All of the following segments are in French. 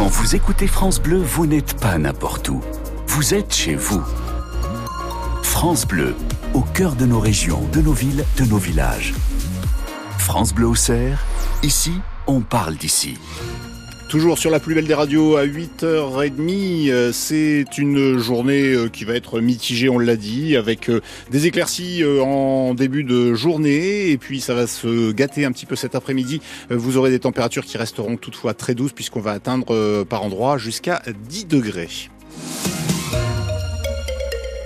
Quand vous écoutez France Bleu, vous n'êtes pas n'importe où. Vous êtes chez vous. France Bleu, au cœur de nos régions, de nos villes, de nos villages. France Bleu au Cerf, ici, on parle d'ici. Toujours sur la plus belle des radios à 8h30. Euh, c'est une journée euh, qui va être mitigée, on l'a dit, avec euh, des éclaircies en début de journée. Et puis ça va se gâter un petit peu cet après-midi. Vous aurez des températures qui resteront toutefois très douces puisqu'on va atteindre par endroits jusqu'à 10 degrés.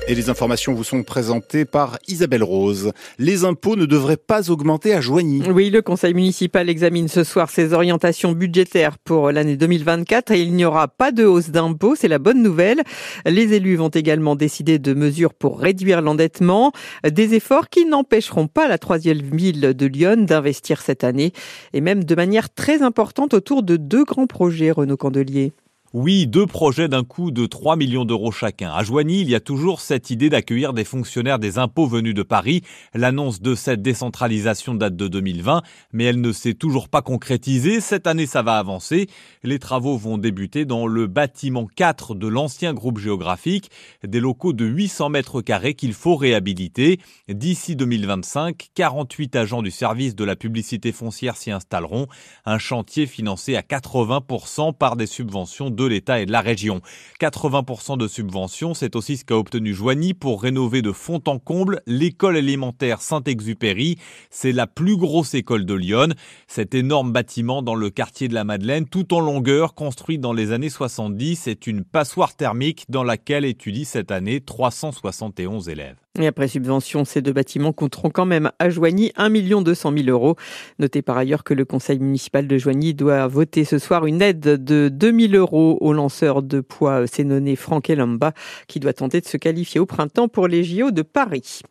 Et les informations vous sont présentées par Isabelle Rose. Les impôts ne devraient pas augmenter à Joigny. Oui, le conseil municipal examine ce soir ses orientations budgétaires pour l'année 2024 et il n'y aura pas de hausse d'impôts, c'est la bonne nouvelle. Les élus vont également décider de mesures pour réduire l'endettement, des efforts qui n'empêcheront pas la troisième ville de Lyon d'investir cette année et même de manière très importante autour de deux grands projets, Renaud Candelier. Oui, deux projets d'un coût de 3 millions d'euros chacun. À Joigny, il y a toujours cette idée d'accueillir des fonctionnaires des impôts venus de Paris. L'annonce de cette décentralisation date de 2020, mais elle ne s'est toujours pas concrétisée. Cette année, ça va avancer. Les travaux vont débuter dans le bâtiment 4 de l'ancien groupe géographique, des locaux de 800 mètres carrés qu'il faut réhabiliter. D'ici 2025, 48 agents du service de la publicité foncière s'y installeront. Un chantier financé à 80% par des subventions de de l'État et de la région. 80% de subventions, c'est aussi ce qu'a obtenu Joigny pour rénover de fond en comble l'école élémentaire Saint-Exupéry. C'est la plus grosse école de Lyon. Cet énorme bâtiment dans le quartier de la Madeleine, tout en longueur, construit dans les années 70, est une passoire thermique dans laquelle étudient cette année 371 élèves. Et après subvention, ces deux bâtiments coûteront quand même à Joigny 1 200 000 euros. Notez par ailleurs que le conseil municipal de Joigny doit voter ce soir une aide de 2 000 euros au lanceur de poids sénoné Franck Elamba, qui doit tenter de se qualifier au printemps pour les JO de Paris.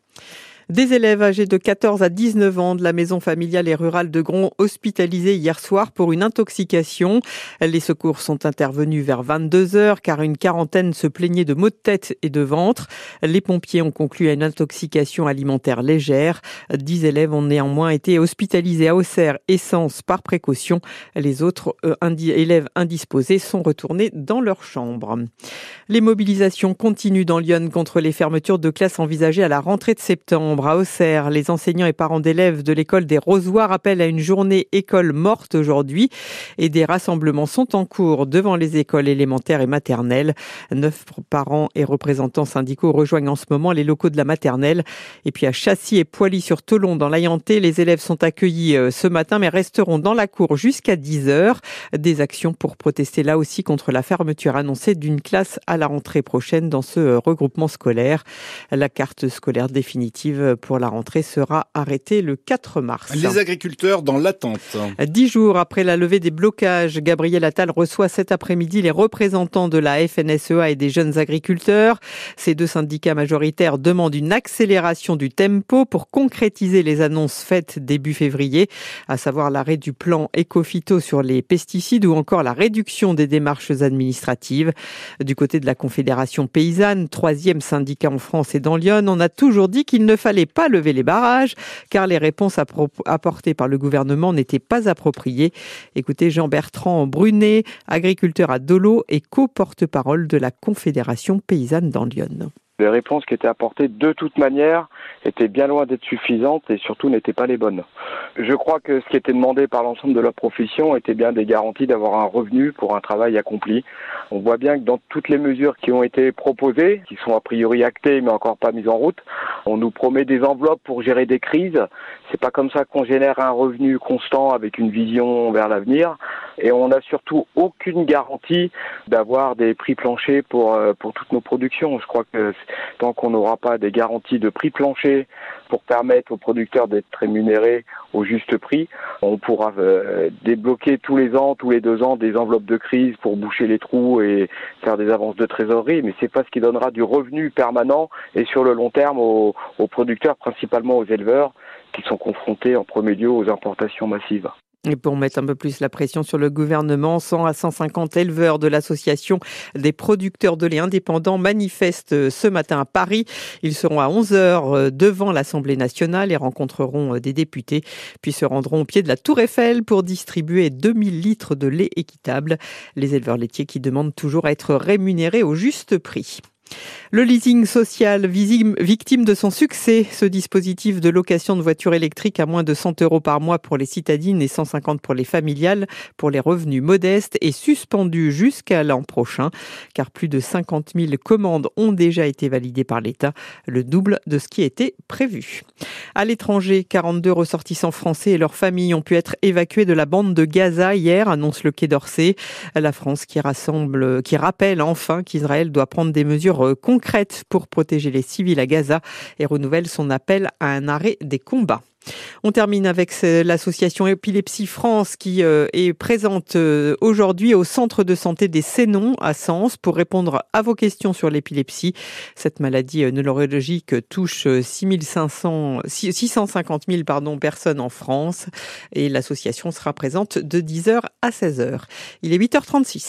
Des élèves âgés de 14 à 19 ans de la maison familiale et rurale de Gron hospitalisés hier soir pour une intoxication. Les secours sont intervenus vers 22 heures car une quarantaine se plaignait de maux de tête et de ventre. Les pompiers ont conclu à une intoxication alimentaire légère. Dix élèves ont néanmoins été hospitalisés à Auxerre et Sens par précaution. Les autres euh, élèves indisposés sont retournés dans leur chambre. Les mobilisations continuent dans Lyon contre les fermetures de classes envisagées à la rentrée de septembre Les enseignants et parents d'élèves de l'école des Rosoirs appellent à une journée école morte aujourd'hui et des rassemblements sont en cours devant les écoles élémentaires et maternelles. Neuf parents et représentants syndicaux rejoignent en ce moment les locaux de la maternelle. Et puis à Châssis et Poilly-sur-Tolon dans l'Ayanté, les élèves sont accueillis euh, ce matin mais resteront dans la cour jusqu'à 10 heures. Des actions pour protester là aussi contre la fermeture annoncée d'une classe à la rentrée prochaine dans ce euh, regroupement scolaire. La carte scolaire définitive pour la rentrée sera arrêtée le 4 mars. Les agriculteurs dans l'attente. Dix jours après la levée des blocages, Gabriel Attal reçoit cet après-midi les représentants de la FNSEA et des jeunes agriculteurs. Ces deux syndicats majoritaires demandent une accélération du tempo pour concrétiser les annonces faites début février, à savoir l'arrêt du plan Ecofito sur les pesticides ou encore la réduction des démarches administratives. Du côté de la Confédération paysanne, troisième syndicat en France et dans Lyon, on a toujours dit qu'il ne fallait fallait pas lever les barrages car les réponses apportées par le gouvernement n'étaient pas appropriées. Écoutez Jean-Bertrand Brunet, agriculteur à Dolo et co-porte-parole de la Confédération paysanne dans Lyon. Les réponses qui étaient apportées de toute manière étaient bien loin d'être suffisantes et surtout n'étaient pas les bonnes. Je crois que ce qui était demandé par l'ensemble de la profession était bien des garanties d'avoir un revenu pour un travail accompli. On voit bien que dans toutes les mesures qui ont été proposées, qui sont a priori actées mais encore pas mises en route, on nous promet des enveloppes pour gérer des crises. C'est pas comme ça qu'on génère un revenu constant avec une vision vers l'avenir. Et on n'a surtout aucune garantie d'avoir des prix planchers pour, euh, pour toutes nos productions. Je crois que tant qu'on n'aura pas des garanties de prix plancher pour permettre aux producteurs d'être rémunérés au juste prix, on pourra euh, débloquer tous les ans, tous les deux ans, des enveloppes de crise pour boucher les trous et faire des avances de trésorerie. Mais c'est pas ce qui donnera du revenu permanent et sur le long terme aux producteurs, principalement aux éleveurs, qui sont confrontés en premier lieu aux importations massives. Et pour mettre un peu plus la pression sur le gouvernement, 100 à 150 éleveurs de l'association des producteurs de lait indépendants manifestent ce matin à Paris. Ils seront à 11h euh, devant l'Assemblée nationale et rencontreront euh, des députés, puis se rendront au pied de la Tour Eiffel pour distribuer 2000 litres de lait équitable. Les éleveurs laitiers qui demandent toujours à être rémunérés au juste prix. Le leasing social, victime de son succès, ce dispositif de location de voitures électriques à moins de 100 euros par mois pour les citadines et 150 pour les familiales, pour les revenus modestes, est suspendu jusqu'à l'an prochain, car plus de 50 000 commandes ont déjà été validées par l'État, le double de ce qui était prévu. À l'étranger, 42 ressortissants français et leurs familles ont pu être évacués de la bande de Gaza hier, annonce le Quai d'Orsay. La France qui rassemble, qui rappelle enfin qu'Israël doit prendre des mesures concrètes pour protéger les civils à Gaza et renouvelle son appel à un arrêt des combats. On termine avec l'association Épilepsie France qui euh, est présente euh, aujourd'hui au centre de santé des Sénons à Sens pour répondre à vos questions sur l'épilepsie. Cette maladie euh, neurologique touche 6500, 650 000 pardon, personnes en France et l'association sera présente de 10h à 16h. Il est 8h36.